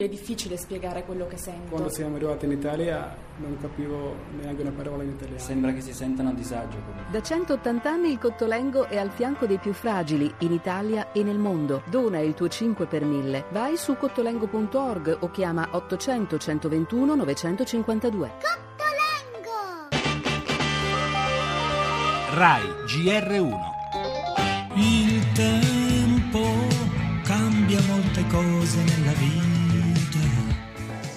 È difficile spiegare quello che sento. Quando siamo arrivati in Italia non capivo neanche una parola in italiano. Sembra che si sentano a disagio. Comunque. Da 180 anni il Cottolengo è al fianco dei più fragili in Italia e nel mondo. Dona il tuo 5 per 1000. Vai su cottolengo.org o chiama 800 121 952. Cottolengo! RAI GR1 Il tempo cambia molte cose nella vita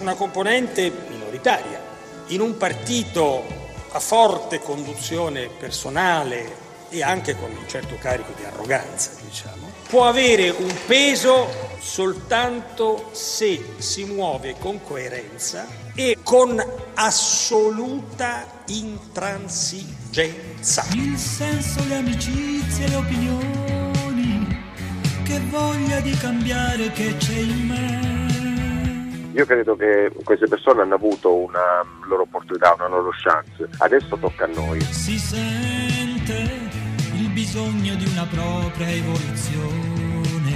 una componente minoritaria in un partito a forte conduzione personale e anche con un certo carico di arroganza, diciamo, può avere un peso soltanto se si muove con coerenza e con assoluta intransigenza. Il senso, le amicizie, le opinioni, che voglia di cambiare che c'è in me. Io credo che queste persone hanno avuto una loro opportunità, una loro chance. Adesso tocca a noi. Si sente il bisogno di una propria evoluzione,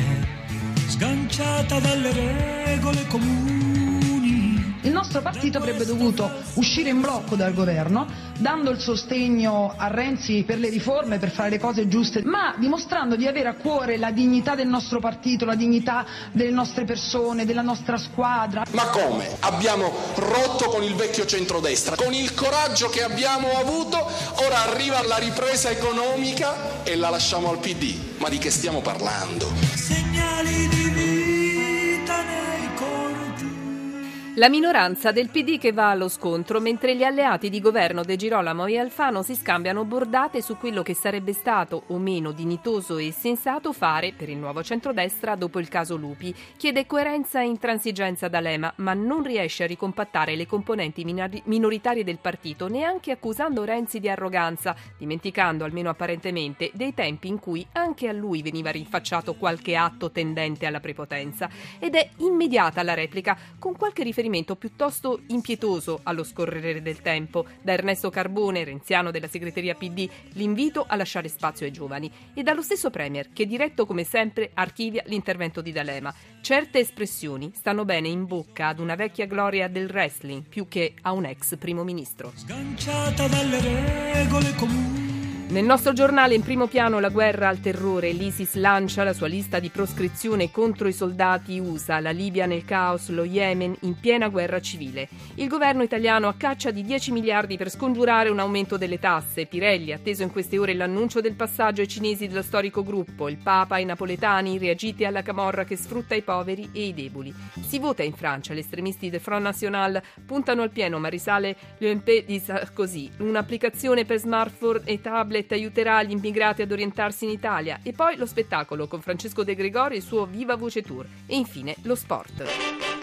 sganciata dalle regole comuni il nostro partito avrebbe dovuto uscire in blocco dal governo, dando il sostegno a Renzi per le riforme, per fare le cose giuste, ma dimostrando di avere a cuore la dignità del nostro partito, la dignità delle nostre persone, della nostra squadra. Ma come? Abbiamo rotto con il vecchio centrodestra, con il coraggio che abbiamo avuto, ora arriva la ripresa economica e la lasciamo al PD. Ma di che stiamo parlando? Segnali di La minoranza del PD che va allo scontro mentre gli alleati di governo De Girolamo e Alfano si scambiano bordate su quello che sarebbe stato o meno dignitoso e sensato fare per il nuovo centrodestra dopo il caso Lupi. Chiede coerenza e intransigenza da Lema, ma non riesce a ricompattare le componenti minoritarie del partito, neanche accusando Renzi di arroganza, dimenticando, almeno apparentemente, dei tempi in cui anche a lui veniva rinfacciato qualche atto tendente alla prepotenza. Ed è immediata la replica, con qualche riferimento riferimento piuttosto impietoso allo scorrere del tempo. Da Ernesto Carbone, renziano della segreteria PD, l'invito a lasciare spazio ai giovani. E dallo stesso Premier, che diretto come sempre archivia l'intervento di D'Alema. Certe espressioni stanno bene in bocca ad una vecchia gloria del wrestling più che a un ex primo ministro. Sganciata dalle regole comuni nel nostro giornale in primo piano la guerra al terrore, l'ISIS lancia la sua lista di proscrizione contro i soldati USA, la Libia nel caos, lo Yemen in piena guerra civile. Il governo italiano a caccia di 10 miliardi per scongiurare un aumento delle tasse. Pirelli, atteso in queste ore l'annuncio del passaggio ai cinesi dello storico gruppo, il Papa e i napoletani reagiti alla camorra che sfrutta i poveri e i deboli. Si vota in Francia, gli estremisti del Front National puntano al pieno, ma risale l'UMP di Sarkozy, un'applicazione per smartphone e tablet tablet aiuterà gli immigrati ad orientarsi in Italia e poi lo spettacolo con Francesco De Gregori e il suo Viva Voce Tour e infine lo sport.